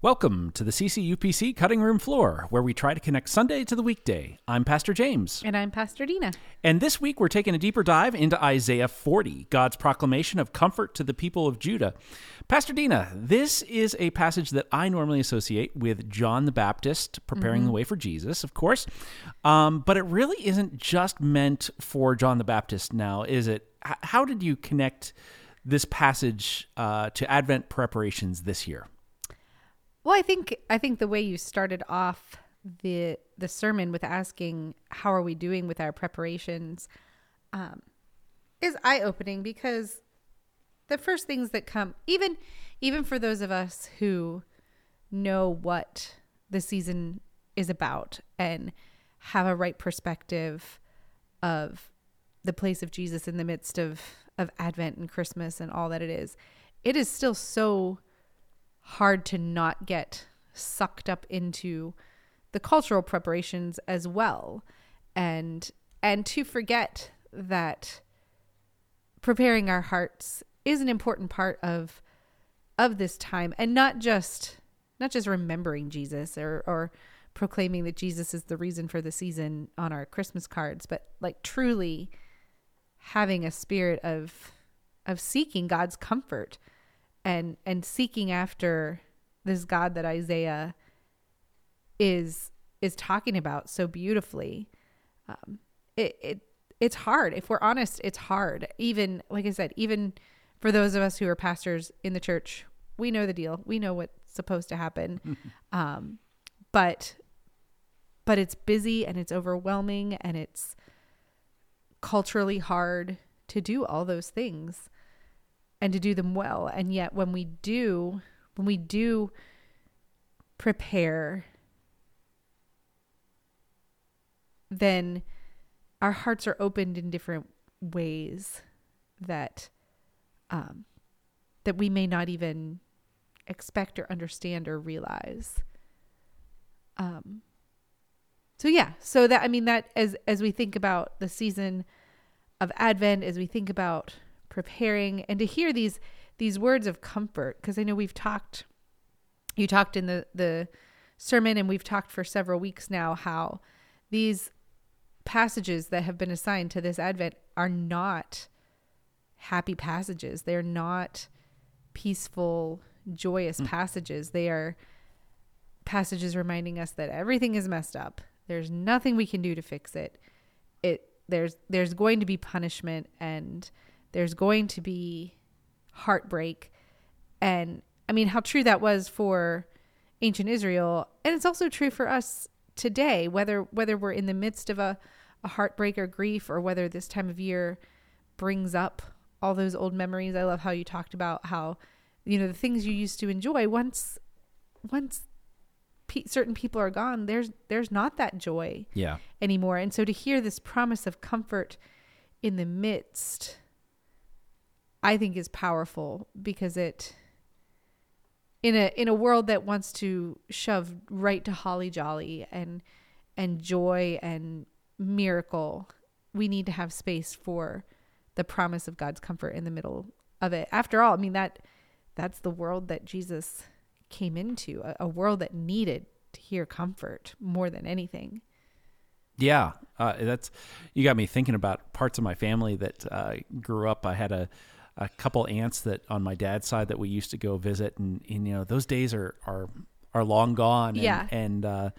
Welcome to the CCUPC Cutting Room Floor, where we try to connect Sunday to the weekday. I'm Pastor James. And I'm Pastor Dena. And this week we're taking a deeper dive into Isaiah 40, God's proclamation of comfort to the people of Judah. Pastor Dena, this is a passage that I normally associate with John the Baptist preparing mm-hmm. the way for Jesus, of course. Um, but it really isn't just meant for John the Baptist now, is it? H- how did you connect this passage uh, to Advent preparations this year? Well, I think I think the way you started off the the sermon with asking how are we doing with our preparations? um, is eye opening because the first things that come even even for those of us who know what the season is about and have a right perspective of the place of Jesus in the midst of of Advent and Christmas and all that it is, it is still so hard to not get sucked up into the cultural preparations as well. And and to forget that preparing our hearts is an important part of of this time and not just not just remembering Jesus or or proclaiming that Jesus is the reason for the season on our Christmas cards but like truly having a spirit of of seeking God's comfort and and seeking after this God that Isaiah is is talking about so beautifully. Um, it it it's hard. If we're honest, it's hard. Even like I said, even for those of us who are pastors in the church, we know the deal. We know what's supposed to happen. um, but but it's busy and it's overwhelming and it's culturally hard to do all those things and to do them well. And yet when we do, when we do prepare, then our hearts are opened in different ways that um, that we may not even expect or understand or realize. Um, so yeah, so that I mean that as as we think about the season of Advent, as we think about preparing and to hear these these words of comfort. Because I know we've talked you talked in the the sermon and we've talked for several weeks now how these passages that have been assigned to this advent are not happy passages. They're not peaceful joyous mm. passages. They are passages reminding us that everything is messed up. There's nothing we can do to fix it. It there's there's going to be punishment and there's going to be heartbreak. And I mean, how true that was for ancient Israel. And it's also true for us today, whether whether we're in the midst of a, a heartbreak or grief or whether this time of year brings up all those old memories. I love how you talked about how, you know, the things you used to enjoy once once pe- certain people are gone, there's there's not that joy yeah. anymore. And so to hear this promise of comfort in the midst I think is powerful because it in a in a world that wants to shove right to holly jolly and and joy and miracle, we need to have space for the promise of God's comfort in the middle of it. After all, I mean that that's the world that Jesus came into, a, a world that needed to hear comfort more than anything. Yeah, uh, that's you got me thinking about parts of my family that uh, grew up. I had a a couple aunts that on my dad's side that we used to go visit, and, and you know those days are are are long gone. And, yeah, and uh,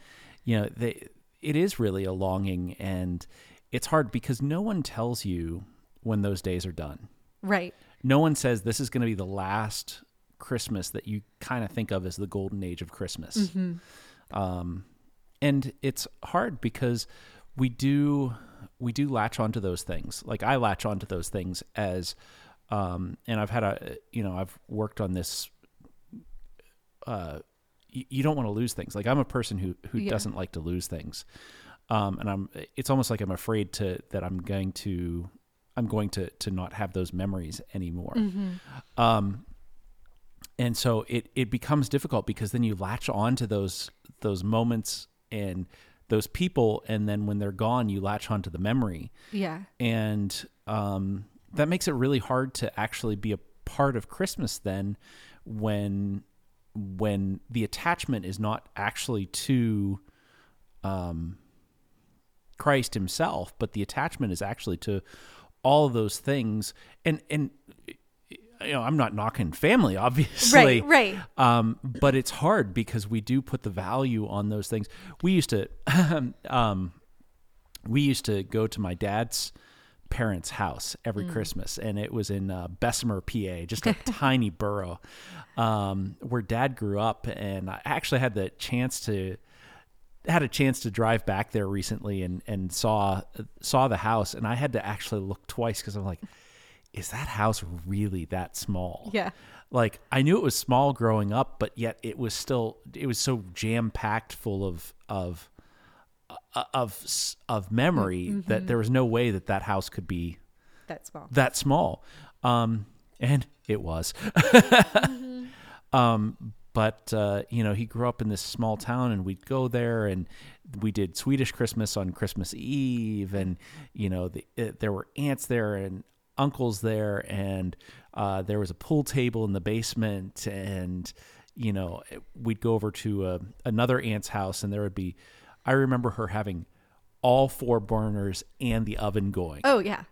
you know they it is really a longing, and it's hard because no one tells you when those days are done. Right. No one says this is going to be the last Christmas that you kind of think of as the golden age of Christmas. Mm-hmm. Um, and it's hard because we do we do latch onto those things. Like I latch onto those things as um, and I've had a, you know, I've worked on this. Uh, you, you don't want to lose things. Like I'm a person who who yeah. doesn't like to lose things, um, and I'm. It's almost like I'm afraid to that I'm going to, I'm going to to not have those memories anymore. Mm-hmm. Um, and so it it becomes difficult because then you latch on to those those moments and those people and then when they're gone you latch onto the memory yeah and um that makes it really hard to actually be a part of Christmas then when when the attachment is not actually to um, Christ Himself, but the attachment is actually to all of those things. And and you know, I'm not knocking family, obviously, Right, right. Um, but it's hard because we do put the value on those things. We used to, um, we used to go to my dad's parents' house every Christmas, and it was in uh, Bessemer, PA, just a tiny borough um, where Dad grew up. And I actually had the chance to had a chance to drive back there recently and and saw saw the house, and I had to actually look twice because I'm like, is that house really that small? Yeah. Like I knew it was small growing up, but yet it was still it was so jam packed full of of of of memory that there was no way that that house could be That's small. that small. Um, and it was. um, but uh, you know, he grew up in this small town, and we'd go there, and we did Swedish Christmas on Christmas Eve, and you know, the, uh, there were aunts there and uncles there, and uh, there was a pool table in the basement, and you know, we'd go over to uh, another aunt's house, and there would be. I remember her having all four burners and the oven going Oh yeah.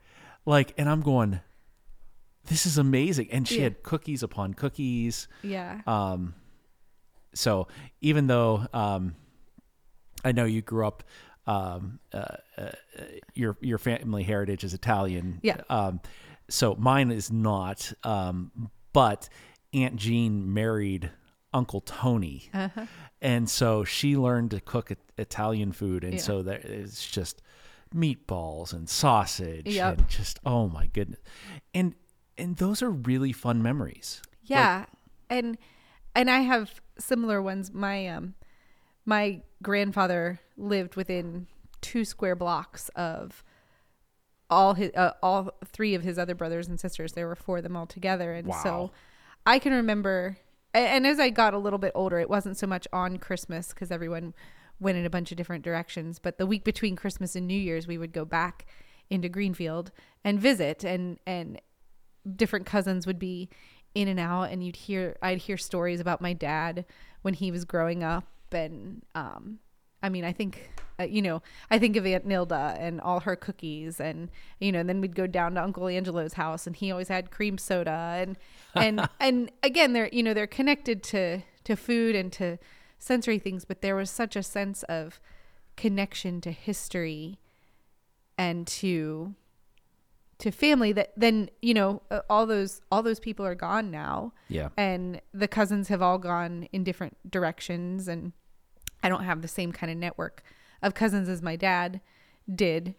like and i'm going this is amazing and she Yeah. had cookies upon cookies Yeah. um so even though um i know you grew up um uh, uh, your your family heritage is italian Yeah. um so mine is not um but aunt jean married uncle tony Uh-huh. and so she learned to cook italian food and Yeah. so there it's just meatballs and sausage Yep. and just oh my goodness and and those are really fun memories Yeah. and and I have similar ones. My um my grandfather lived within two square blocks of all his uh, all three of his other brothers and sisters. There were four of them all together, and Wow. so I can remember. And as I got a little bit older, it wasn't so much on Christmas because everyone went in a bunch of different directions. But the week between Christmas and New Year's, we would go back into Greenfield and visit, and and different cousins would be in and out and you'd hear I'd hear stories about my dad when he was growing up and um I mean I think uh, you know I think of Aunt Nilda and all her cookies and you know and then we'd go down to Uncle Angelo's house and he always had cream soda and and and again they're you know they're connected to to food and to sensory things but there was such a sense of connection to history and to to family that then you know uh, all those all those people are gone now. Yeah. And the cousins have all gone in different directions and i don't have the same kind of network of cousins as my dad did.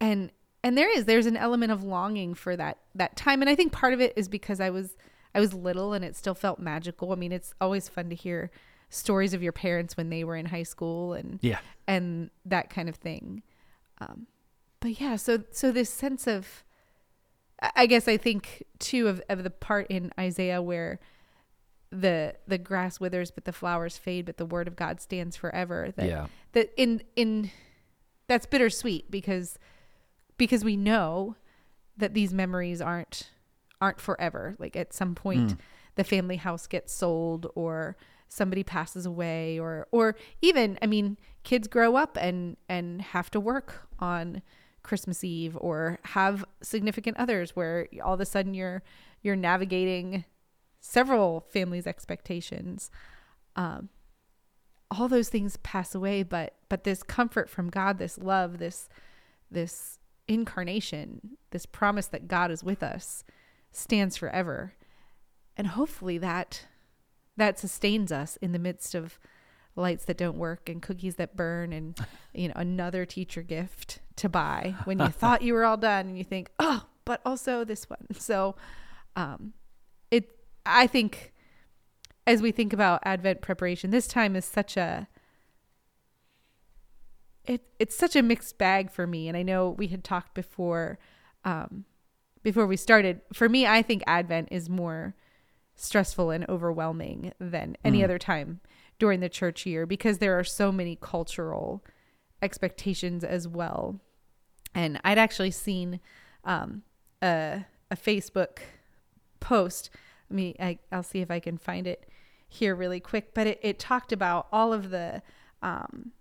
And and there is there's an element of longing for that that time. And i think part of it is because i was i was little and it still felt magical. I mean it's always fun to hear stories of your parents when they were in high school and yeah. and that kind of thing. Um, but yeah, so so this sense of, I- I guess I think too of, of the part in Isaiah where the the grass withers but the flowers fade but the word of God stands forever. That, Yeah. That in in that's bittersweet because because we know that these memories aren't aren't forever. Like at some point hmm. the family house gets sold or somebody passes away or or even I mean kids grow up and and have to work on Christmas Eve or have significant others where all of a sudden you're you're navigating several families expectations. Um all those things pass away but but this comfort from God this love this this incarnation this promise that God is with us stands forever. And hopefully that that sustains us in the midst of lights that don't work and cookies that burn and you know another teacher gift to buy when you thought you were all done and you think oh but also this one. So um i think as we think about advent preparation this time is such a it it's such a mixed bag for me. And i know we had talked before um before we started. For me i think advent is more stressful and overwhelming than any Mm. other time during the church year because there are so many cultural expectations as well. And i'd actually seen um a, a facebook post me I, i'll see if i can find it here really quick, but it, it talked about all of the um,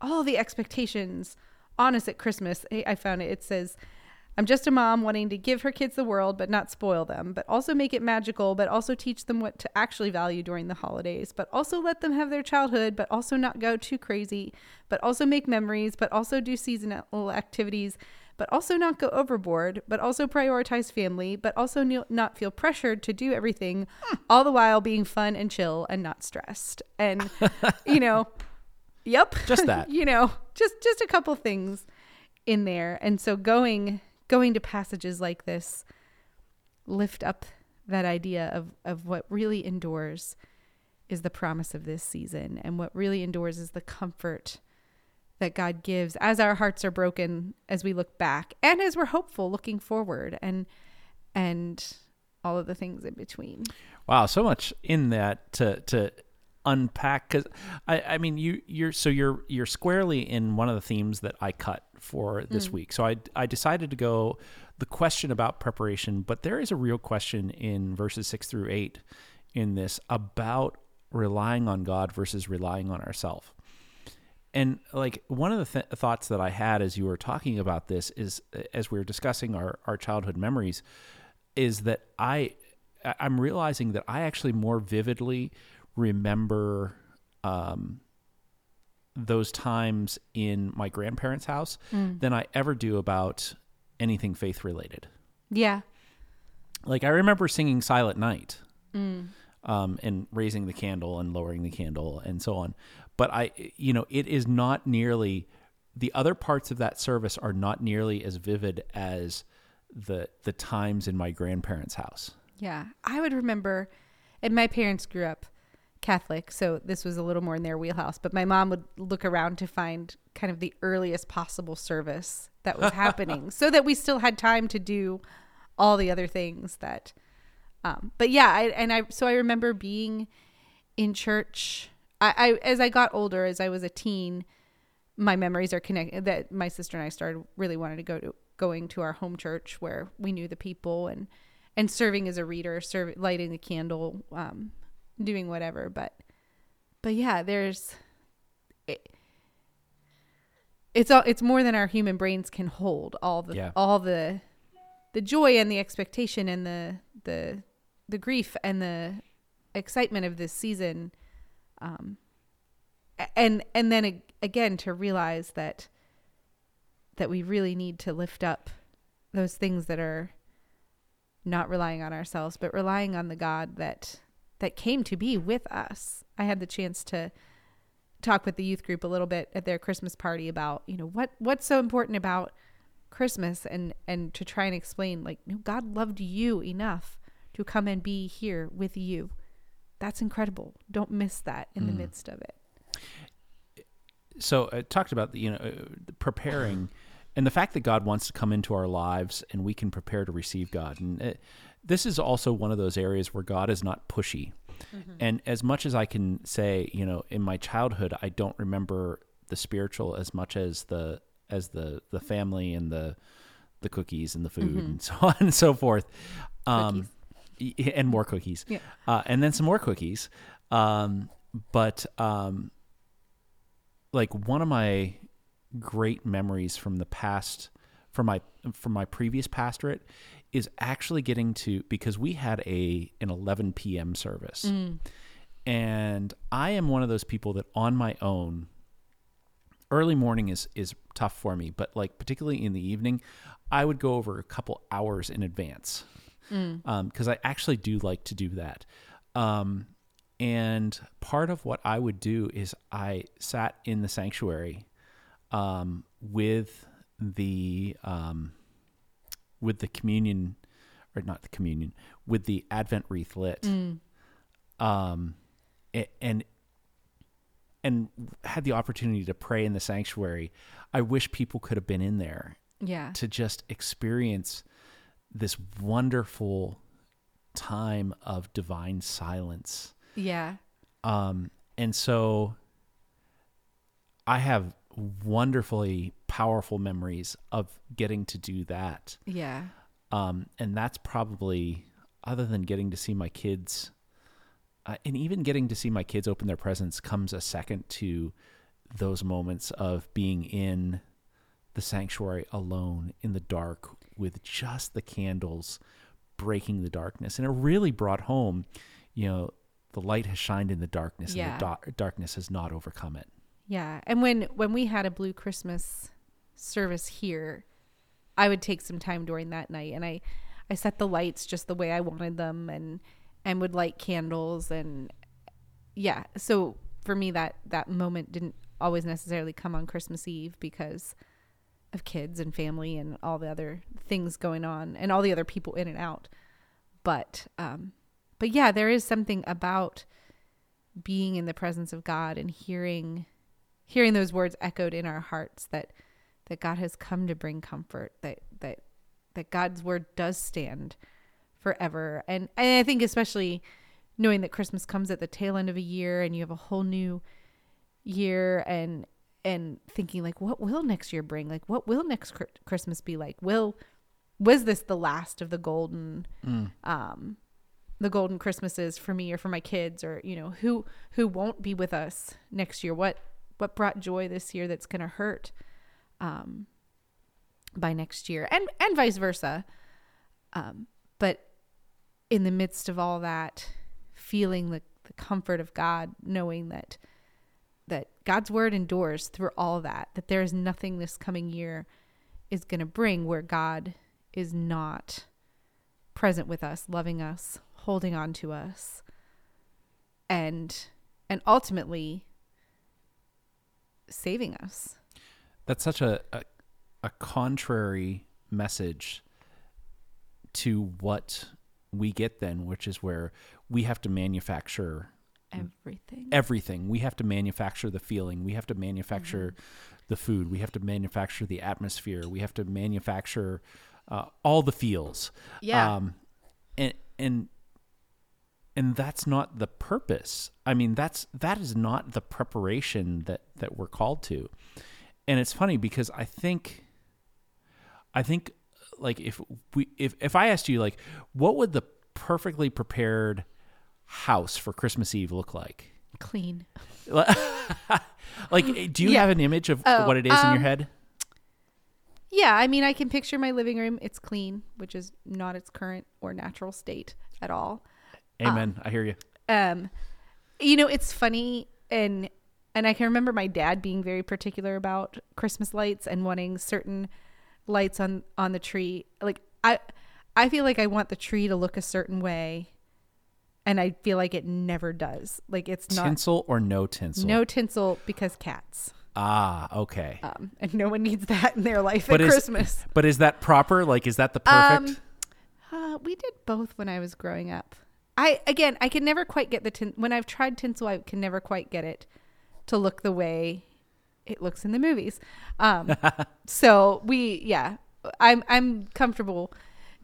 all the expectations on us at Christmas. I I found it. It says, I'm just a mom wanting to give her kids the world, but not spoil them, but also make it magical, but also teach them what to actually value during the holidays, but also let them have their childhood, but also not go too crazy, but also make memories, but also do seasonal activities, but also not go overboard, but also prioritize family, but also ne- not feel pressured to do everything, hmm. all the while being fun and chill and not stressed. And, you know, yep. Just that. you know, just just a couple things in there. And so going going to passages like this lift up that idea of of what really endures is the promise of this season and what really endures is the comfort that God gives as our hearts are broken as we look back and as we're hopeful looking forward and and all of the things in between. Wow, so much in that to to unpack because I, I mean you you're so you're you're squarely in one of the themes that I cut for this mm. week. So I I decided to go the question about preparation, but there is a real question in verses six through eight in this about relying on God versus relying on ourselves. And like one of the th- thoughts that I had as you were talking about this is as we were discussing our, our childhood memories is that I I- I'm realizing that I actually more vividly remember um, those times in my grandparents' house than I ever do about anything faith related. Yeah. Like I remember singing Silent Night, um, and raising the candle and lowering the candle and so on. But I, you know, it is not nearly the other parts of that service are not nearly as vivid as the the times in my grandparents' house. Yeah. I would remember, and my parents grew up Catholic, so this was a little more in their wheelhouse, but my mom would look around to find kind of the earliest possible service that was happening so that we still had time to do all the other things that, um, but yeah, I, and I, so I remember being in church. I, I, as I got older, as I was a teen, my memories are connected that my sister and I started really wanted to go to going to our home church where we knew the people and and serving as a reader, serving lighting the candle, um, doing whatever. But but yeah, there's it, it's all it's more than our human brains can hold. All the Yeah. all the the joy and the expectation and the the the grief and the excitement of this season um and and then again to realize that that we really need to lift up those things that are not relying on ourselves but relying on the god that that came to be with us. I had the chance to talk with the youth group a little bit at their christmas party about you know what what's so important about christmas and and to try and explain like god loved you enough to come and be here with you that's incredible. Don't miss that in the midst of it. So I talked about the, you know uh, preparing and the fact that God wants to come into our lives and we can prepare to receive God. And uh this is also one of those areas where God is not pushy. And as much as I can say you know in my childhood I don't remember the spiritual as much as the as the the family and the the cookies and the food and so on and so forth. Um and more cookies Yeah. uh, and then some more cookies um but um like one of my great memories from the past from my from my previous pastorate is actually getting to because we had a an 11 p.m. service. And I am one of those people that on my own early morning is is tough for me, but like particularly in the evening, I would go over a couple hours in advance because I actually do like to do that. Um, and part of what I would do is I sat in the sanctuary um, with the um, with the communion or not the communion with the Advent wreath lit, um, a- and and had the opportunity to pray in the sanctuary. I wish people could have been in there yeah to just experience this wonderful time of divine silence. yeah Um, and so I have wonderfully powerful memories of getting to do that. yeah Um, and that's probably, other than getting to see my kids uh, and even getting to see my kids open their presents comes a second to those moments of being in the sanctuary alone in the dark with just the candles breaking the darkness and it really brought home you know the light has shined in the darkness Yeah. and the da- darkness has not overcome it Yeah, and when when we had a blue Christmas service here, I would take some time during that night and I I set the lights just the way I wanted them and and would light candles and yeah. So for me that that moment didn't always necessarily come on Christmas Eve because of kids and family and all the other things going on and all the other people in and out. But um but yeah, there is something about being in the presence of God and hearing hearing those words echoed in our hearts that that God has come to bring comfort that that that God's word does stand forever and and I think especially knowing that Christmas comes at the tail end of a year and you have a whole new year and and thinking like what will next year bring? Like what will next Chri- Christmas be like? Will was this the last of the golden um the golden christmases for me or for my kids or you know who who won't be with us next year? What what brought joy this year that's going to hurt um by next year? And and vice versa. Um but in the midst of all that feeling the, the comfort of god knowing that god's word endures through all that that there is nothing this coming year is going to bring where god is not present with us loving us holding on to us. And and ultimately saving us. That's such a, a a contrary message to what we get then which is where we have to manufacture everything. Everything. We have to manufacture the feeling. We have to manufacture the food. We have to manufacture the atmosphere. We have to manufacture uh, all the feels. Yeah. um and and and that's not the purpose. I mean that's that is not the preparation that that we're called to. And it's funny because i think i think like if we if if i asked you like what would the perfectly prepared house for christmas eve look like? Clean. Like do you Yeah. have an image of Oh, what it is in your um, head? Yeah i mean i can picture my living room. It's clean which is not its current or natural state at all. Amen. I hear you. um you know it's funny and and i can remember my dad being very particular about christmas lights and wanting certain lights on on the tree. Like i i feel like i want the tree to look a certain way and i feel like it never does like it's not tinsel or no tinsel no tinsel because cats ah okay um and no one needs that in their life But at is- christmas but is that proper like is that the perfect Um, uh, we did both when I was growing up. I again, I can never quite get the tin. When I've tried tinsel, I can never quite get it to look the way it looks in the movies. Um, so we, yeah, I'm I'm comfortable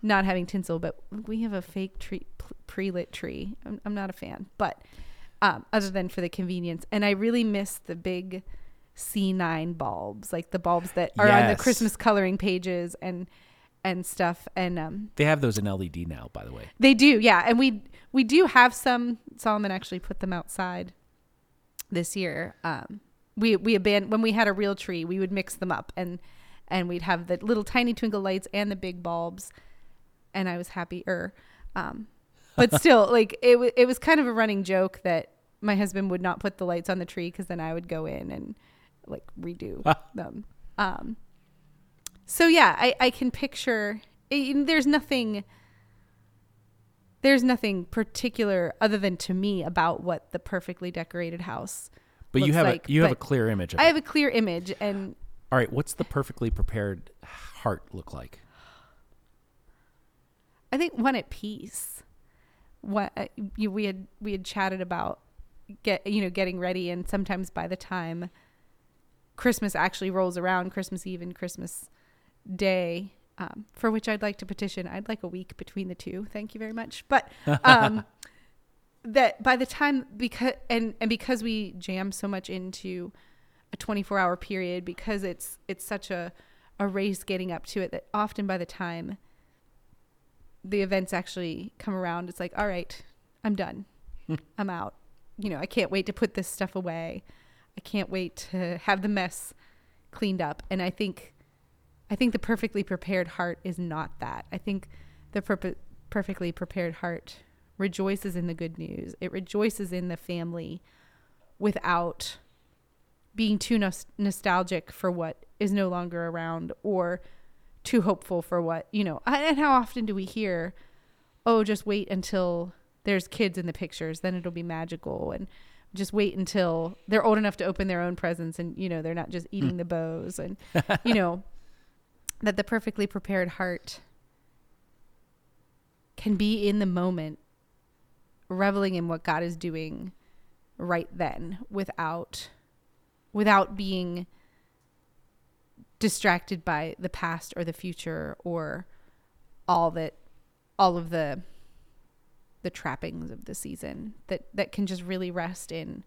not having tinsel, but we have a fake tree, pre lit tree. I'm, I'm not a fan, but um, other than for the convenience, and I really miss the big C9 bulbs, like the bulbs that are on the Christmas coloring pages and and stuff. And um, they have those in led now by the way they do, yeah. And we we do have some. Solomon actually put them outside this year. Um, we we abandoned when we had a real tree. We would mix them up and and we'd have the little tiny twinkle lights and the big bulbs. And I was happier. Um, but still, like it wa it was kind of a running joke that my husband would not put the lights on the tree because then I would go in and like redo them. Um, so yeah, I, I can picture. I- there's nothing. There's nothing particular other than to me about what the perfectly decorated house. but you have like, a you have a clear image of I it have a clear image, and all right what's the perfectly prepared heart look like I think one at peace. What uh, you, we had we had chatted about get you know getting ready, and sometimes by the time Christmas actually rolls around, Christmas Eve and Christmas Day, um, for which I'd like to petition. I'd like a week between the two. Thank you very much. But um, that by the time because and and because we jam so much into a 24 hour period because it's it's such a a race getting up to it that often by the time the events actually come around it's like all right i'm done hmm. I'm out. You know, I can't wait to put this stuff away. I can't wait to have the mess cleaned up. And I think I think the perfectly prepared heart is not that. I think the per- perfectly prepared heart rejoices in the good news. It rejoices in the family without being too nos- nostalgic for what is no longer around or too hopeful for what, you know. And how often do we hear, "Oh, just wait until there's kids in the pictures, then it'll be magical." And just wait until they're old enough to open their own presents and, you know, they're not just eating hmm. the bows and you know, that the perfectly prepared heart can be in the moment reveling in what God is doing right then without without being distracted by the past or the future or all that all of the the trappings of the season that that can just really rest in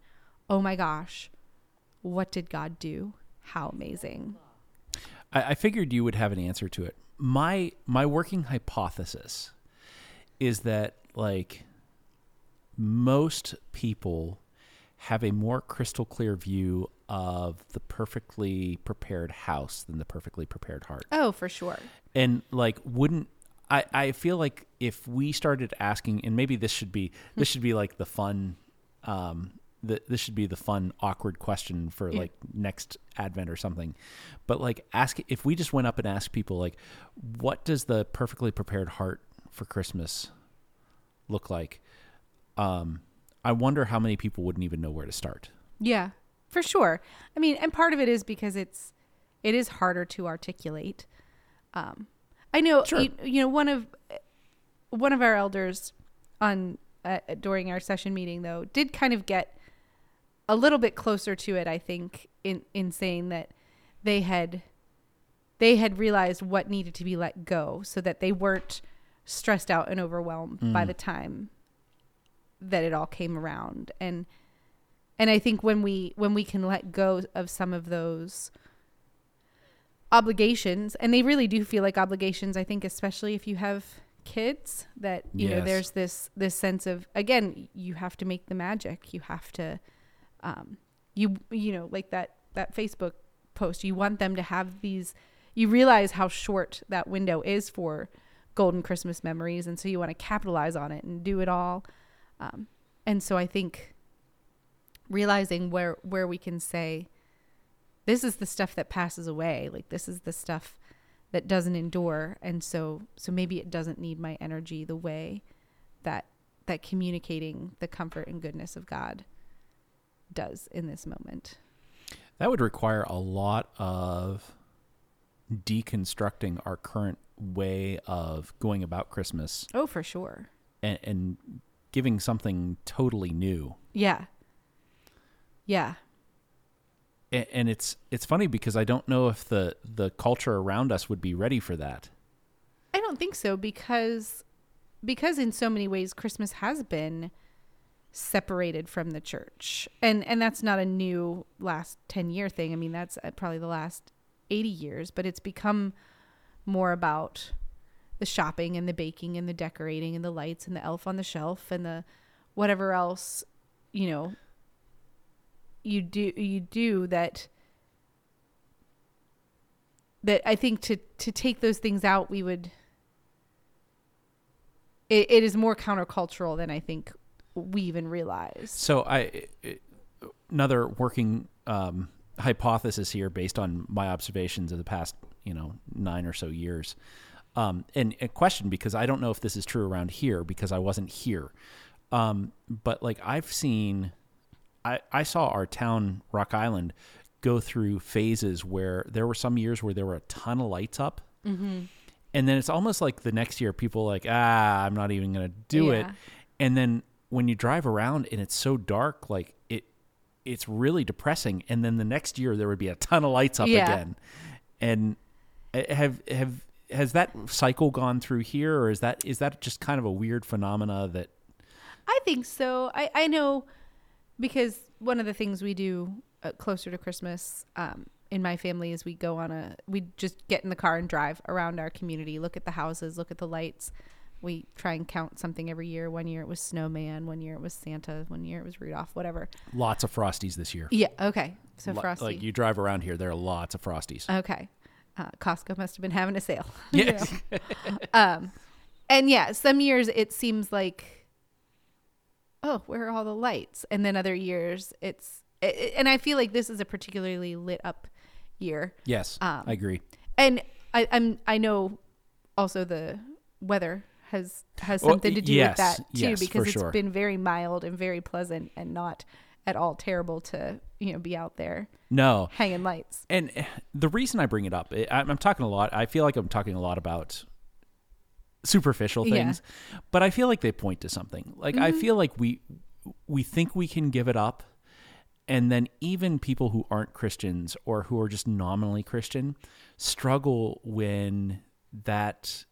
oh my gosh what did god do how amazing I, I figured you would have an answer to it. My my working hypothesis is that like most people have a more crystal clear view of the perfectly prepared house than the perfectly prepared heart. oh for sure And like wouldn't I, I feel like if we started asking and maybe this should be this should be like the fun um the, this should be the fun awkward question for Yeah. like next advent or something but like ask if we just went up and asked people like what does the perfectly prepared heart for christmas look like um i wonder how many people wouldn't even know where to start Yeah, for sure. I mean, and part of it is because it's it is harder to articulate. Um, I know Sure. you, you know one of one of our elders on uh, during our session meeting though did kind of get a little bit closer to it. I think in in saying that they had they had realized what needed to be let go so that they weren't stressed out and overwhelmed by Mm. the time that it all came around. And and i think when we when we can let go of some of those obligations and they really do feel like obligations i think especially if you have kids that you know there's this this sense of again you have to make the magic. You have to um you you know like that that facebook post you want them to have these you realize how short that window is for golden christmas memories and so you want to capitalize on it and do it all um, and so i think realizing where where we can say this is the stuff that passes away like this is the stuff that doesn't endure. And so so maybe it doesn't need my energy the way that that communicating the comfort and goodness of god does in this moment. That would require a lot of deconstructing our current way of going about christmas. Oh for sure. And, and giving something totally new. yeah yeah And, and it's it's funny because I don't know if the the culture around us would be ready for that. I don't think so because because in so many ways Christmas has been separated from the church. And and that's not a new last 10 year thing. I mean that's uh, probably the last 80 years, but it's become more about the shopping and the baking and the decorating and the lights and the elf on the shelf and the whatever else, you know, you do you do that that I think to to take those things out, we would. It, it is more countercultural than I think we even realize. So I another working um, hypothesis here based on my observations of the past you know nine or so years. Um, and a question because I don't know if this is true around here because I wasn't here. Um, but like I've seen, I, I saw our town, Rock Island, go through phases where there were some years where there were a ton of lights up. Mm-hmm. And then it's almost like the next year people are like, ah, I'm not even going to do it. And then when you drive around and it's so dark, like it, it's really depressing. And then the next year there would be a ton of lights up Yeah. again. And uh, have, have, has that cycle gone through here or is that, is that just kind of a weird phenomena that, I think so. I, I know because one of the things we do uh, closer to Christmas um, in my family is we go on a, we just get in the car and drive around our community, look at the houses, look at the lights. we try and count something every year. One year it was snowman, one year it was Santa, one year it was Rudolph, whatever. Lots of frosties this year. Yeah. Okay. So Lo- frosty. Like you drive around here, there are lots of frosties. Okay. Uh, Costco must have been having a sale. You know? um, and yeah, some years it seems like, oh, where are all the lights? And then other years it's, i- i- and I feel like this is a particularly lit up year. yes, Um, I agree. And I, I'm, I know also the weather has has Well, something to do yes, with that too, yes, because it's sure. been very mild and very pleasant and not at all terrible to you know be out there No, hanging lights. and eh, the reason I bring it up, I- I'm, I'm talking a lot. I feel like I'm talking a lot about superficial Yeah. things, but I feel like they point to something. Like I feel like we we think we can give it up, and then even people who aren't Christians or who are just nominally Christian struggle when that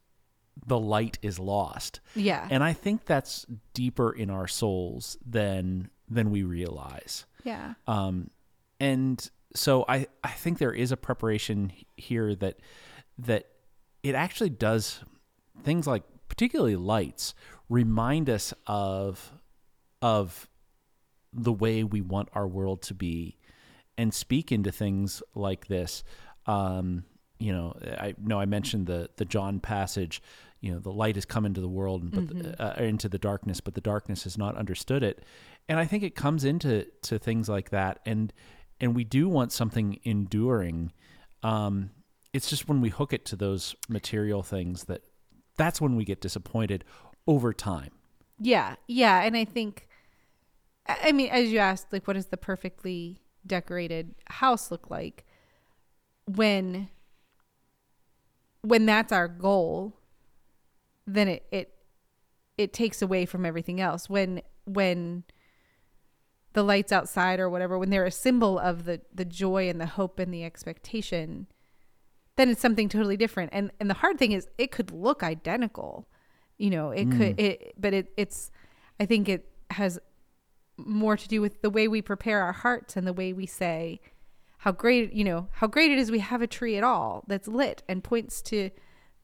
the light is lost. Yeah. And I think that's deeper in our souls than than we realize. yeah. Um, and so I, I think there is a preparation here that that it actually does things like particularly lights remind us of of the way we want our world to be and speak into things like this um, you know i know i mentioned the the john passage you know the light has come into the world but the, uh, into the darkness but the darkness has not understood it and i think it comes into to things like that. And and we do want something enduring. Um it's just when we hook it to those material things that that's when we get disappointed over time. Yeah, yeah, and I think, I mean, as you asked, like, what does the perfectly decorated house look like? When, when that's our goal, then it it it takes away from everything else. When when the lights outside or whatever, when they're a symbol of the the joy and the hope and the expectation, then it's something totally different. And and the hard thing is, it could look identical you know it hmm. could it but it it's i think it has more to do with the way we prepare our hearts and the way we say how great you know how great it is we have a tree at all that's lit and points to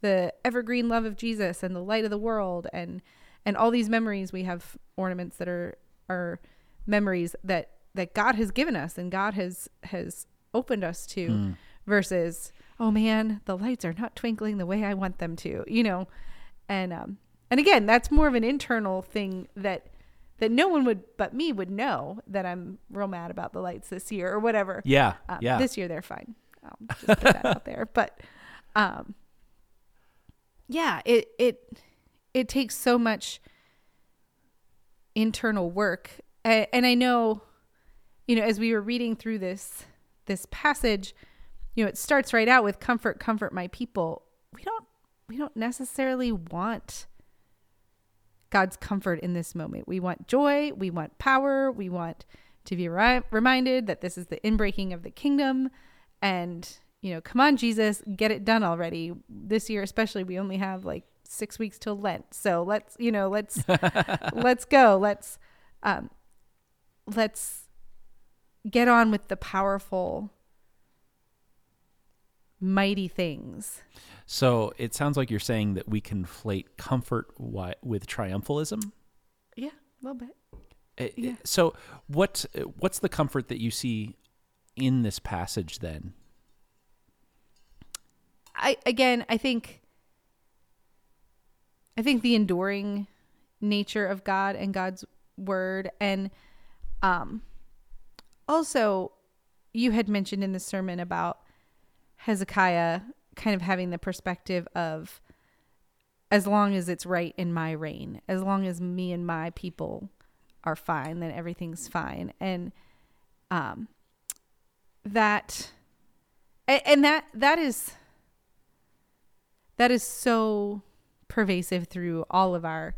the evergreen love of jesus and the light of the world and and all these memories we have ornaments that are are memories that that god has given us and god has has opened us to versus oh man the lights are not twinkling the way i want them to you know? And um and again that's more of an internal thing that that no one would but me would know that i'm real mad about the lights this year or whatever. Yeah um, yeah. this year they're fine. I'll just put that out there. But um yeah it it it takes so much internal work and, and i know you know as we were reading through this this passage you know it starts right out with comfort comfort my people we don't we don't necessarily want God's comfort in this moment. We want joy, we want power, we want to be ri- reminded that this is the inbreaking of the kingdom and you know, come on Jesus, get it done already. This year especially we only have like 6 weeks till Lent. So let's, you know, let's let's go. Let's um let's get on with the powerful mighty things. so it sounds like you're saying that we conflate comfort with triumphalism Yeah, a little bit. Uh, Yeah. So what uh, what's the comfort that you see in this passage then? I again, I think I think the enduring nature of God and God's word and um also you had mentioned in the sermon about Hezekiah kind of having the perspective of as long as it's right in my reign, as long as me and my people are fine, then everything's fine. And um that and that that is that is so pervasive through all of our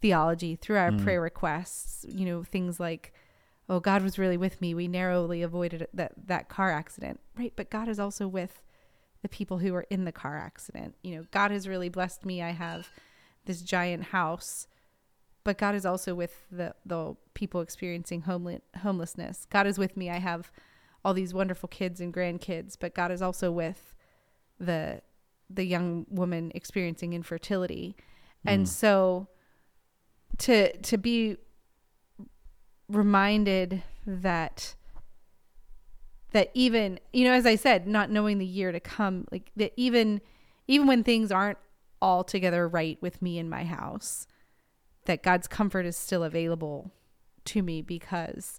theology, through our prayer requests, you know, things like oh God was really with me. We narrowly avoided that that car accident. Right, but God is also with the people who were in the car accident. You know, God has really blessed me. I have this giant house, but God is also with the the people experiencing homel- homelessness. God is with me. I have all these wonderful kids and grandkids, but God is also with the the young woman experiencing infertility. And hmm. so to to be reminded that that even you know as i said not knowing the year to come like that even even when things aren't altogether right with me in my house that god's comfort is still available to me because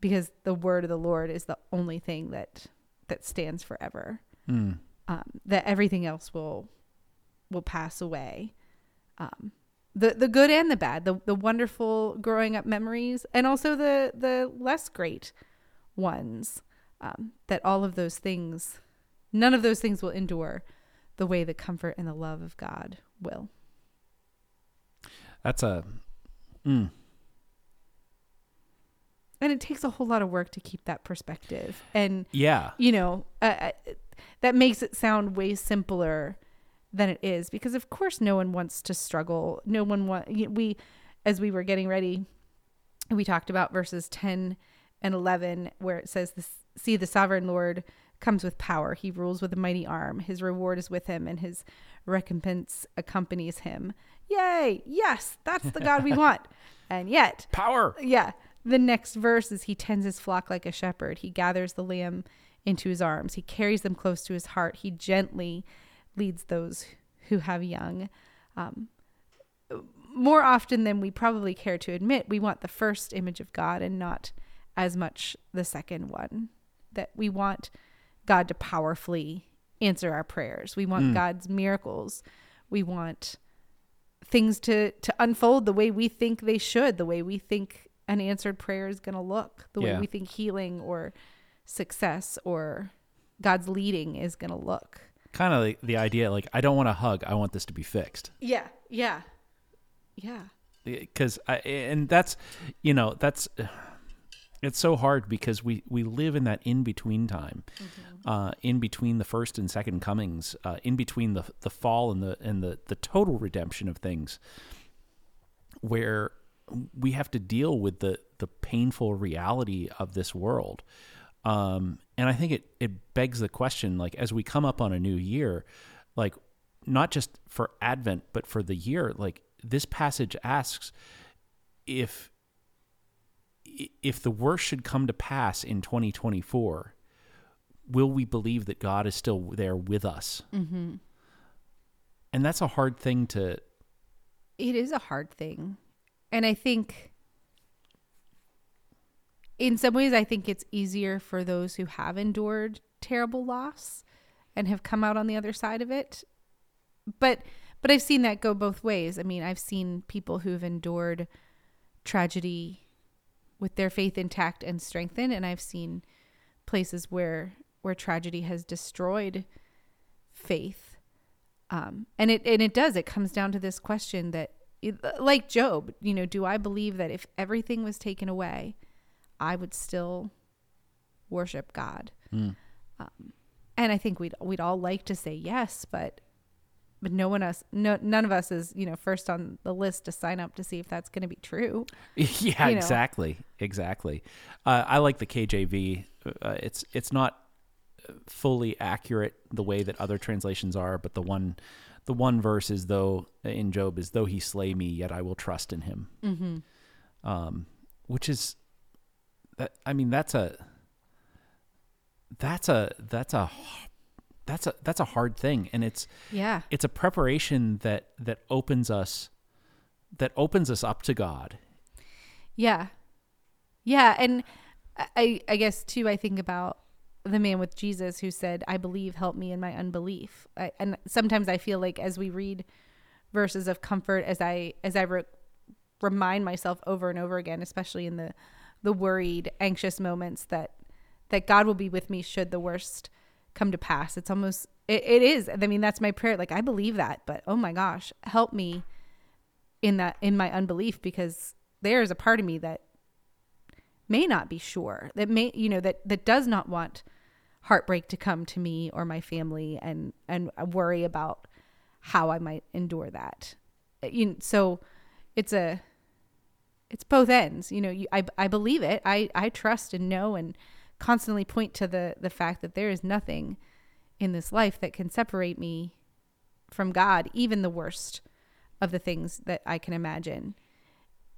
because the word of the lord is the only thing that that stands forever Mm. um, that everything else will will pass away. Um, the the good and the bad, the the wonderful growing up memories, and also the the less great ones. Um, that all of those things, none of those things will endure the way the comfort and the love of God will. That's a. Mm. And it takes a whole lot of work to keep that perspective. And Yeah. you know, uh, uh, that makes it sound way simpler than it is because of course no one wants to struggle. No one want we as we were getting ready we talked about verses 10 and 11 where it says this see the sovereign lord comes with power he rules with a mighty arm his reward is with him and his recompense accompanies him yay yes that's the god we want and yet Power. yeah. The next verse is he tends his flock like a shepherd. He gathers the lamb into his arms. He carries them close to his heart. He gently leads those who have young. Um, more often than we probably care to admit, we want the first image of God and not as much the second one. That we want God to powerfully answer our prayers. We want Mm. God's miracles. We want things to to unfold the way we think they should, the way we think an answered prayer is going to look, the way we think healing or success or God's leading is going to look. Kind of the, the idea like, I don't want a hug. I want this to be fixed. Yeah, yeah. Yeah. because I, and that's you know that's it's so hard because we we live in that in between time uh in between the first and second comings uh in between the the fall and the and the the total redemption of things where we have to deal with the the painful reality of this world um and i think it it begs the question like as we come up on a new year like not just for advent but for the year like this passage asks if if the worst should come to pass in 2024 will we believe that god is still there with us Mm-hmm. and that's a hard thing to It is a hard thing. And I think in some ways I think it's easier for those who have endured terrible loss and have come out on the other side of it. But but I've seen that go both ways. I mean, I've seen people who've endured tragedy with their faith intact and strengthened and I've seen places where where tragedy has destroyed faith. Um, and it and it does. It comes down to this question that, like Job, you know, do I believe that if everything was taken away, I would still worship God? Mm. Um, and I think we'd we'd all like to say yes, but but no one us no none of us is you know first on the list to sign up to see if that's going to be true. yeah You know. exactly exactly uh, i like the kjv uh, it's it's not fully accurate the way that other translations are but the one the one verse is though in job is though he slay me yet i will trust in him Mm-hmm. um, which is that I mean that's a that's a that's a that's a that's a hard thing and it's Yeah. it's a preparation that that opens us that opens us up to God. Yeah. Yeah. And I, I guess too, I think about the man with Jesus who said, I believe, help me in my unbelief. I, and sometimes I feel like as we read verses of comfort, as I, as I re- remind myself over and over again, especially in the, the worried, anxious moments that, that God will be with me should the worst come to pass. It's almost, it, it is. I mean, that's my prayer. Like, I believe that, but oh my gosh, help me in that, in my unbelief, because there is a part of me that may not be sure that may you know that that does not want heartbreak to come to me or my family and and worry about how I might endure that you so it's a it's both ends you know you, I I believe it I I trust and know and constantly point to the the fact that there is nothing in this life that can separate me from God even the worst of the things that I can imagine.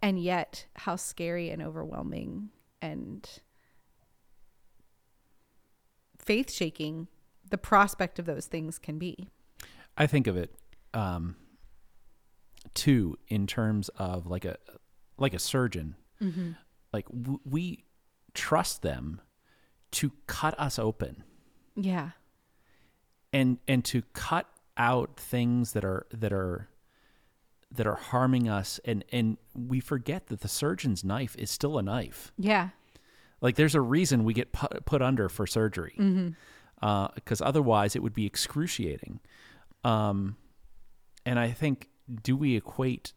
And yet, how scary and overwhelming and faith shaking the prospect of those things can be. I think of it um, too in terms of like a like a surgeon. Mm-hmm. Like w- we trust them to cut us open Yeah. and and to cut out things that are that are that are harming us and and we forget that the surgeon's knife is still a knife Yeah. like there's a reason we get put, put under for surgery mm-hmm. uh, because otherwise it would be excruciating um, and i think do we equate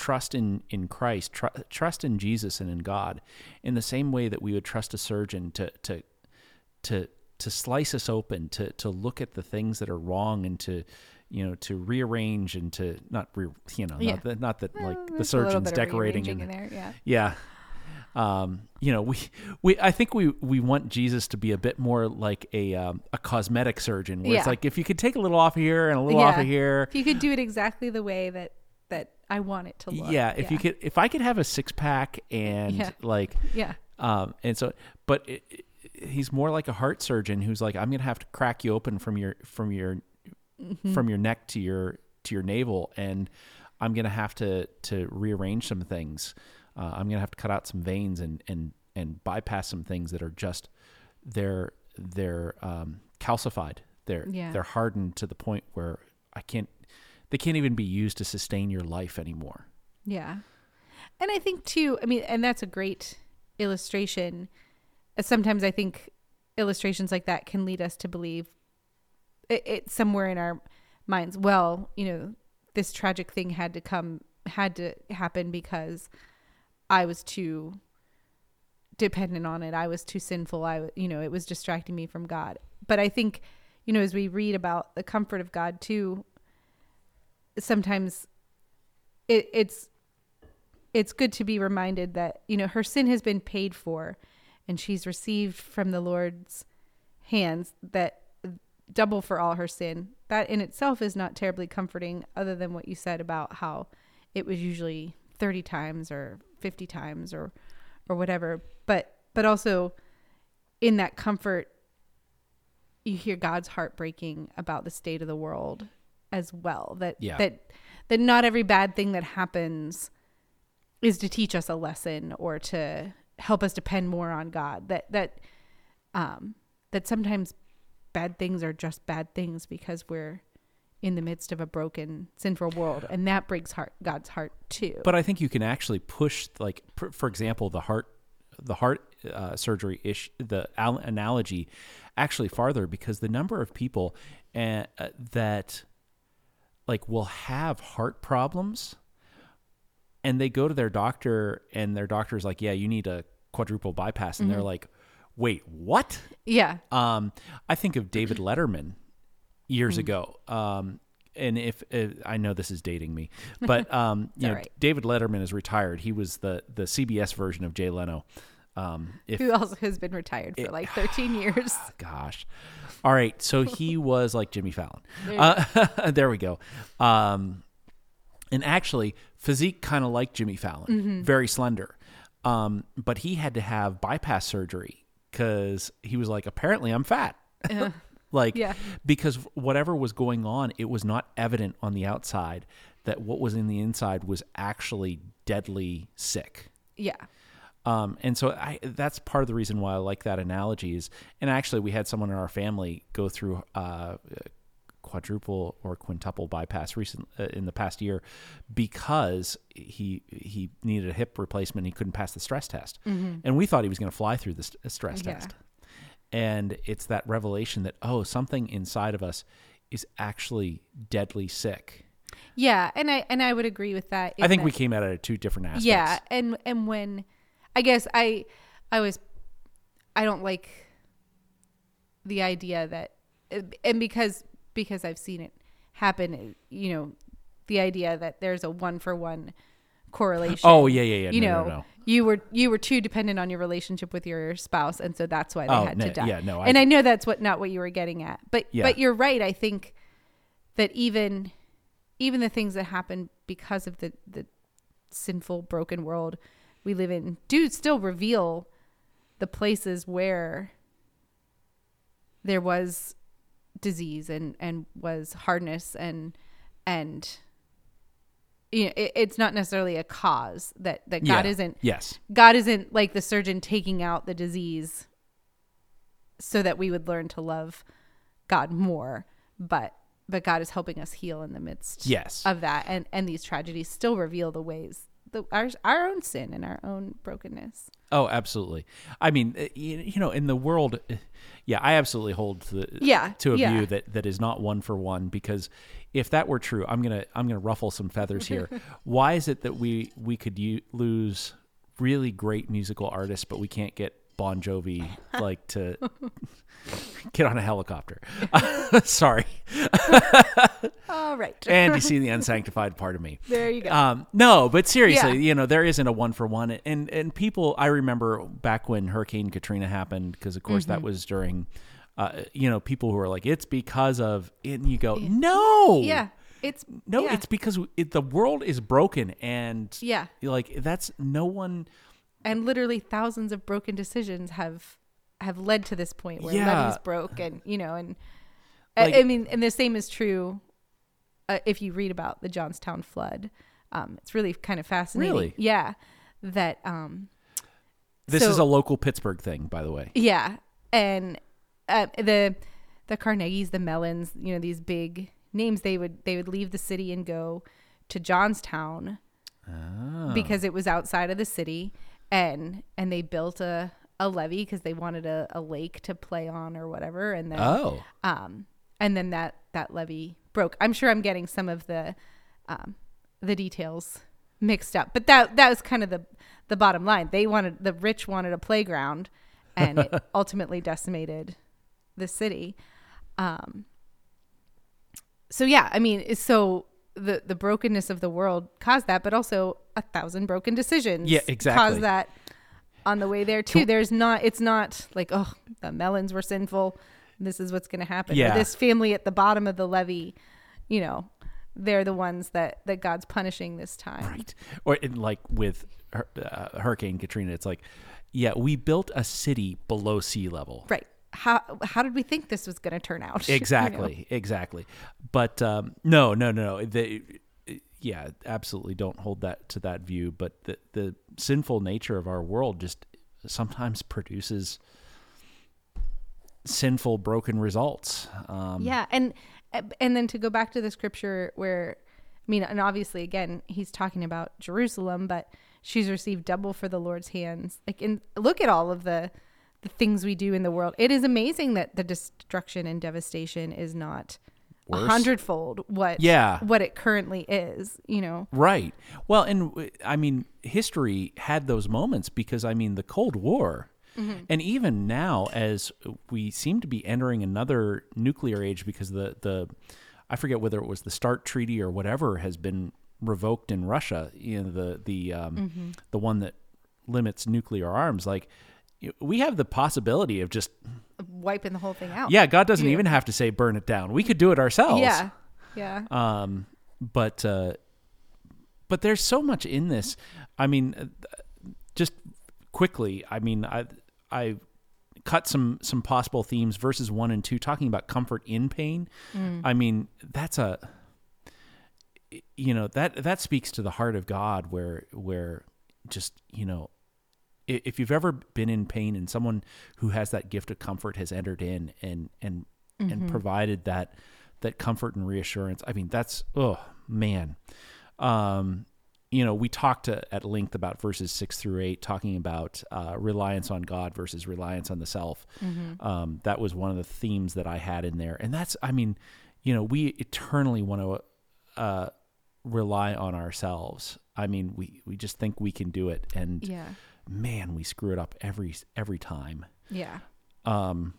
trust in in christ tr- trust in jesus and in god in the same way that we would trust a surgeon to to to to slice us open to to look at the things that are wrong and to you know to rearrange and to not re, you know Yeah. not that not that like the There's a little surgeon's decorating and in there. Yeah. yeah. Um, you know, we, we, I think we, we want Jesus to be a bit more like a, um, a cosmetic surgeon where it's like, if you could take a little off of here and a little off of here. If you could do it exactly the way that that I want it to look. Yeah. If you could, if I could have a six pack and Yeah. like, Yeah. um, and so, but it, it- he's more like a heart surgeon who's like, I'm going to have to crack you open from your, from your, Mm-hmm. from your neck to your, to your navel. And I'm going to have to, to rearrange some things. Uh, I'm going to have to cut out some veins and, and, and bypass some things that are just, they're, they're, um, calcified. They're, Yeah. they're hardened to the point where I can't, they can't even be used to sustain your life anymore. Yeah. And I think too, I mean, and that's a great illustration. Uh, Sometimes I think illustrations like that can lead us to believe it, it somewhere in our minds, well, you know, this tragic thing had to come, had to happen because I was too dependent on it. I was too sinful. I you know, it was distracting me from God. But I think, you know, as we read about the comfort of God too, sometimes it, it's it's good to be reminded that you know her sin has been paid for and she's received from the lord's hands that double for all her sin. That in itself is not terribly comforting other than what you said about how it was usually 30 times or 50 times or or whatever. But but also in that comfort you hear God's heart breaking about the state of the world as well that Yeah. that that not every bad thing that happens is to teach us a lesson or to help us depend more on God. That that um that sometimes bad things are just bad things because we're in the midst of a broken sinful world and that breaks heart God's heart too. But I think you can actually push, like, pr- for example, the heart, the heart uh, surgery ish, the al- analogy, actually farther because the number of people uh, uh, that, like, will have heart problems, and they go to their doctor, and their doctor's like, "Yeah, you need a quadruple bypass," and they're like, "Wait, what?" yeah. Um, I think of David Letterman years Hmm. ago. Um, and if, if I know this is dating me, but um, you know, right. David Letterman is retired. He was the the CBS version of Jay Leno. Um, if Who also has been retired for like 13 years. gosh, all right, so he was like Jimmy Fallon. Uh, there we go. Um, and actually, physique kind of like Jimmy Fallon, Mm-hmm. very slender. Um, but he had to have bypass surgery because he was like, apparently, I'm fat. like, Yeah. because whatever was going on, it was not evident on the outside that what was in the inside was actually deadly sick. Yeah. Um, and so I, that's part of the reason why I like that analogy is, and actually we had someone in our family go through uh, quadruple or quintuple bypass recent uh, in the past year because he he needed a hip replacement. He couldn't pass the stress test, and we thought he was going to fly through the st- stress Yeah. test. And it's that revelation that oh, something inside of us is actually deadly sick. Yeah, and I and I would agree with that. I think that- we came at it at two different aspects. Yeah, and and when I guess I I was I don't like the idea that and because because I've seen it happen, you know, the idea that there's a one for one correlation. Oh yeah, yeah, yeah. You no, know, no, no. you were you were too dependent on your relationship with your spouse, and so that's why they Oh, had to die. yeah, no, I- and I know that's what not what you were getting at, but Yeah. but you're right. I think that even even the things that happen because of the the sinful broken world we live in do still reveal the places where there was disease and and was hardness and and you know it, it's not necessarily a cause that that god Yeah. isn't Yes. god isn't like the surgeon taking out the disease so that we would learn to love god more but but god is helping us heal in the midst Yes. of that and and these tragedies still reveal the ways the our, our own sin and our own brokenness Oh, absolutely. I mean, uh, you, know, in the world, uh, yeah, I absolutely hold to the, Yeah, to a yeah. view that that is not one for one because if that were true, I'm gonna I'm gonna ruffle some feathers here. Why is it that we we could u- lose really great musical artists, but we can't get Bon Jovi like to get on a helicopter? Sorry, all right and you see the unsanctified part of me. there you go Um, no, but seriously, Yeah. you know, there isn't a one for one. And and people, I remember back when Hurricane Katrina happened, because of course Mm-hmm. that was during, uh, you know, people who are like, it's because of, and you go, no, yeah it's no, yeah. it's because it, the world is broken, and yeah like that's no one. And literally thousands of broken decisions have have led to this point where Yeah. levees broke and you know and I- Like- I, mean and the same is true uh, if you read about the johnstown flood um it's really kind of fascinating Really? yeah that um This So- is a local Pittsburgh thing, by the way. yeah and uh, the the carnegies the mellons you know these big names they would they would leave the city and go to johnstown Ah. because it was outside of the city and and they built a a levee because they wanted a, a lake to play on or whatever and then Oh, um and then that that levee broke. I'm sure i'm getting some of the um the details mixed up but that that was kind of the the bottom line. They wanted the rich wanted a playground and it ultimately decimated the city. Um so yeah i mean it's so the the brokenness of the world caused that but also a thousand broken decisions Yeah, exactly. caused that on the way there too there's not it's not like oh the mellons were sinful this is what's going to happen Yeah. or this family at the bottom of the levee you know they're the ones that that god's punishing this time right. Or in, like with uh, Hurricane Katrina, it's like, yeah, we built a city below sea level. right how how did we think this was going to turn out? You know? exactly exactly. But um no no no no. The yeah absolutely don't hold that to that view. But the the sinful nature of our world just sometimes produces sinful broken results. Um yeah and and then to go back to the scripture where i mean and obviously again he's talking about jerusalem but she's received double for the lord's hands. Like and look at all of the the things we do in the world. It is amazing that the destruction and devastation is not a hundredfold what Yeah. what it currently is you know? Right. Well and I mean history had those moments because i mean the cold war. And even now as we seem to be entering another nuclear age because the the i forget whether it was the START treaty or whatever has been revoked in russia you know the the um, the one that limits nuclear arms. Like we have the possibility of just wiping the whole thing out yeah god doesn't Yeah. even have to say burn it down we could do it ourselves yeah yeah um, but uh, but there's so much in this. I mean, uh, just quickly. I mean, I I cut some some possible themes verses one and two, talking about comfort in pain. I mean, that's a you know that that speaks to the heart of God, where where just you know if you've ever been in pain and someone who has that gift of comfort has entered in and and and provided that that comfort and reassurance i mean that's oh man. Um you know we talked uh, at length about verses 6 through 8 talking about uh, reliance on god versus reliance on the self. Um, that was one of the themes that i had in there. And that's i mean you know we eternally want to uh, rely on ourselves. I mean we we just think we can do it. And yeah man, we screw it up every every time. yeah Um,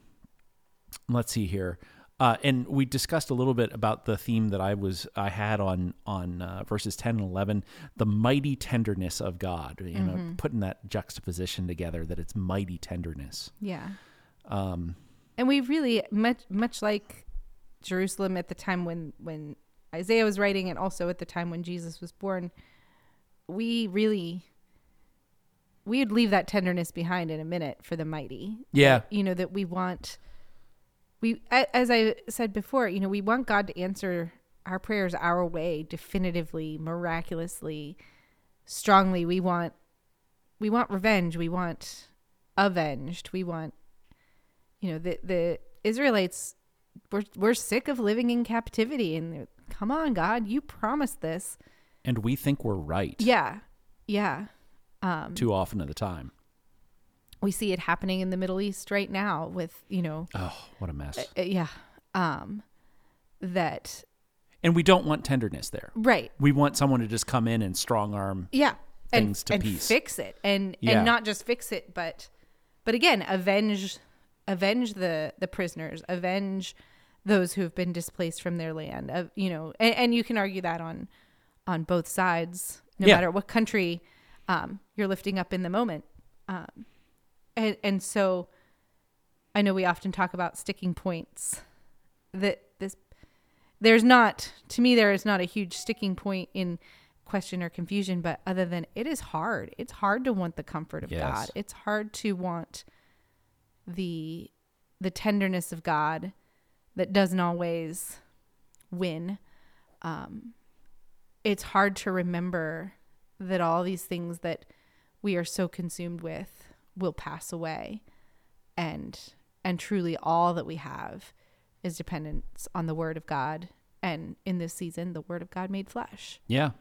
let's see here, uh, and we discussed a little bit about the theme that I was I had on on uh, verses ten and eleven, the mighty tenderness of God. You know, putting that juxtaposition together that it's mighty tenderness. yeah Um, and we really much much like Jerusalem at the time when when Isaiah was writing and also at the time when Jesus was born, we really we would leave that tenderness behind in a minute for the mighty. Yeah. That, you know that we want we as I said before, you know, we want God to answer our prayers our way definitively, miraculously, strongly. We want we want revenge, we want avenged. We want you know, the the Israelites we're we're sick of living in captivity and come on God, you promised this. And we think we're right Yeah. Yeah. Um too often at the time. we see it happening in the Middle East right now with, you know, Oh, what a mess. uh, yeah. Um that And we don't want tenderness there. right. We want someone to just come in and strong arm. Yeah. And, Things to and peace. fix it. And Yeah. and not just fix it, but but again, avenge avenge the the prisoners, avenge those who have been displaced from their land. Of you know, and, and you can argue that on on both sides, no Yeah. matter what country um, you're lifting up in the moment. Um, and and so I know we often talk about sticking points. That this there's not to me there is not a huge sticking point in question or confusion, but other than it is hard. It's hard to want the comfort of Yes. God. It's hard to want the the tenderness of God that doesn't always win. Um, it's hard to remember that all these things that we are so consumed with will pass away and and truly all that we have is dependence on the word of God and in this season the word of God made flesh. Yeah.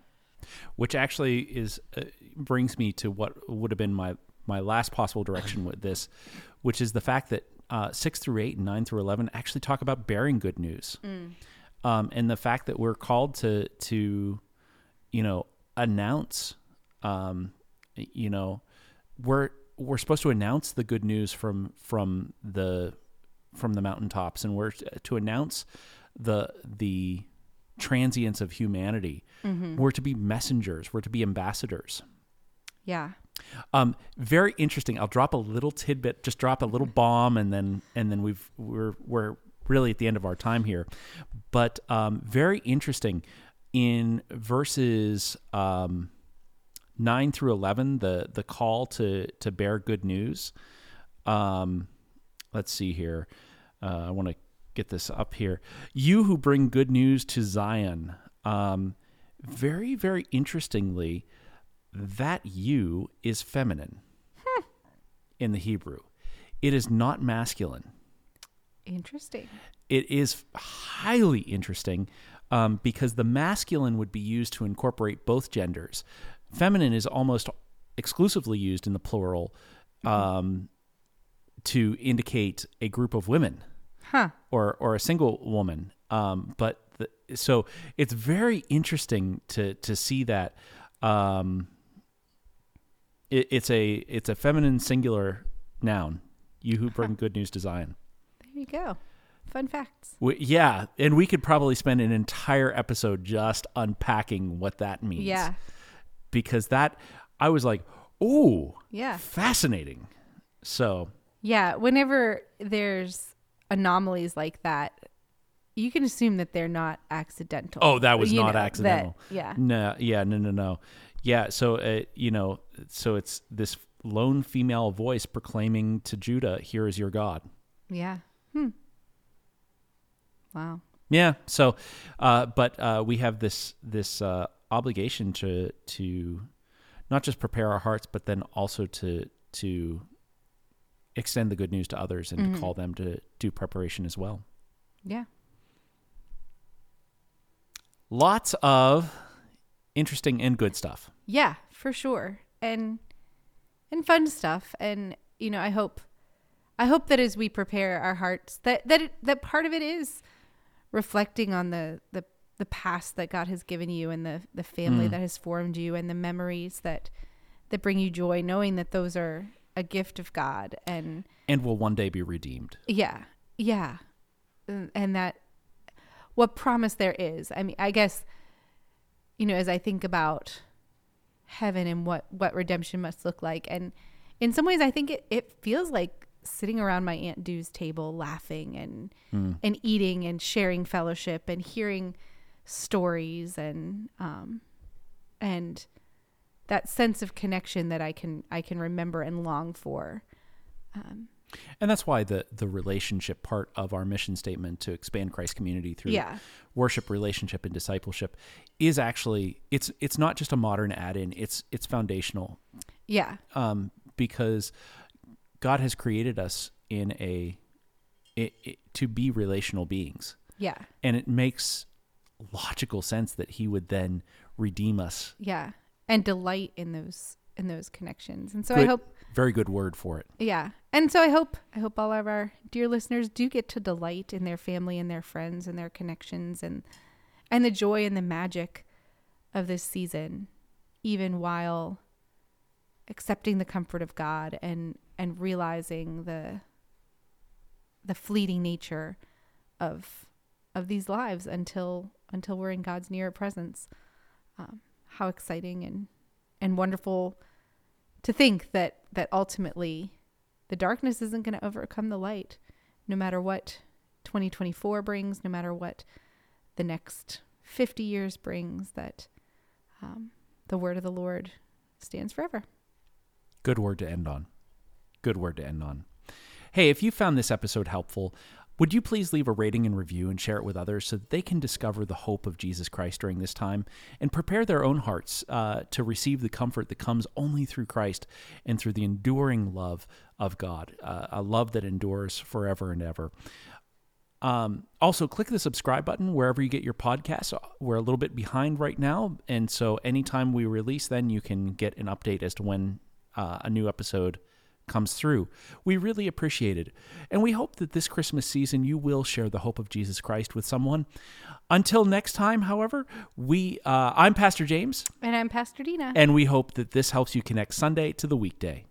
Which actually is uh, brings me to what would have been my my last possible direction with this, which is the fact that uh, six through eight and nine through eleven actually talk about bearing good news, um, and the fact that we're called to to, you know, announce, um, you know, we're we're supposed to announce the good news from from the from the mountaintops, and we're to announce the the transience of humanity. We're to be messengers. We're to be ambassadors. Yeah. Um, very interesting. I'll drop a little tidbit, just drop a little bomb, and then and then we've we're we're really at the end of our time here. But um, very interesting in verses um, nine through eleven, the the call to to bear good news. Um, let's see here. Uh, I want to get this up here. You who bring good news to Zion. Um, very very interestingly that you is feminine in the Hebrew. It is not masculine. Interesting. It is highly interesting um, because the masculine would be used to incorporate both genders. Feminine is almost exclusively used in the plural um, to indicate a group of women Huh. or or a single woman. Um, but the, so it's very interesting to to see that um, it, it's a it's a feminine singular noun. You who bring good news to Zion. There you go. Fun facts. We, yeah, and we could probably spend an entire episode just unpacking what that means. Yeah. because that I was like, oh, Yeah. fascinating. So Yeah. Whenever there's anomalies like that, you can assume that they're not accidental. Oh, that was You not know, that- accidental. yeah. No, yeah, no, no, no. Yeah, so uh, you know, so it's this lone female voice proclaiming to Judah, "Here is your God." Yeah. Hmm. Wow. Yeah. So, uh, but uh, we have this this uh, obligation to to not just prepare our hearts, but then also to to extend the good news to others and Mm-hmm. to call them to do preparation as well. Yeah. Lots of interesting and good stuff. Yeah, for sure. And and fun stuff. And you know, I hope I hope that as we prepare our hearts that that it, that part of it is reflecting on the the the past that God has given you and the the family mm. that has formed you and the memories that that bring you joy knowing that those are a gift of God and And will one day be redeemed. yeah. Yeah. And and that what promise there is. I mean, I guess you know, as I think about heaven and what what redemption must look like and in some ways I think it it feels like sitting around my aunt Due's table laughing and and eating and sharing fellowship and hearing stories and um, and that sense of connection that I can I can remember and long for. Um, and that's why the the relationship part of our mission statement to expand Christ community through Yeah. worship, relationship, and discipleship is actually it's it's not just a modern add-in. It's it's foundational yeah, um, because God has created us in a it, it, to be relational beings, yeah, and it makes logical sense that He would then redeem us. yeah, and delight in those in those connections. And so I hope Very good word for it. Yeah. And so I hope I hope all of our dear listeners do get to delight in their family and their friends and their connections and and the joy and the magic of this season even while accepting the comfort of God and and realizing the the fleeting nature of of these lives until until we're in God's near presence. Um, how exciting and and wonderful to think that that ultimately the darkness isn't going to overcome the light no matter what 2024 brings no matter what the next 50 years brings that um, the word of the lord stands forever Good word to end on. Good word to end on. Hey, if you found this episode helpful, would you please leave a rating and review and share it with others so that they can discover the hope of Jesus Christ during this time and prepare their own hearts uh, to receive the comfort that comes only through Christ and through the enduring love of God, uh, a love that endures forever and ever. Um, also, click the subscribe button wherever you get your podcasts. We're a little bit behind right now, and so anytime we release, then you can get an update as to when uh, a new episode comes through. We really appreciate it, and we hope that this Christmas season you will share the hope of Jesus Christ with someone. Until next time, however, we uh, I'm Pastor James, and i'm pastor Dena and we hope that this helps you connect Sunday to the weekday.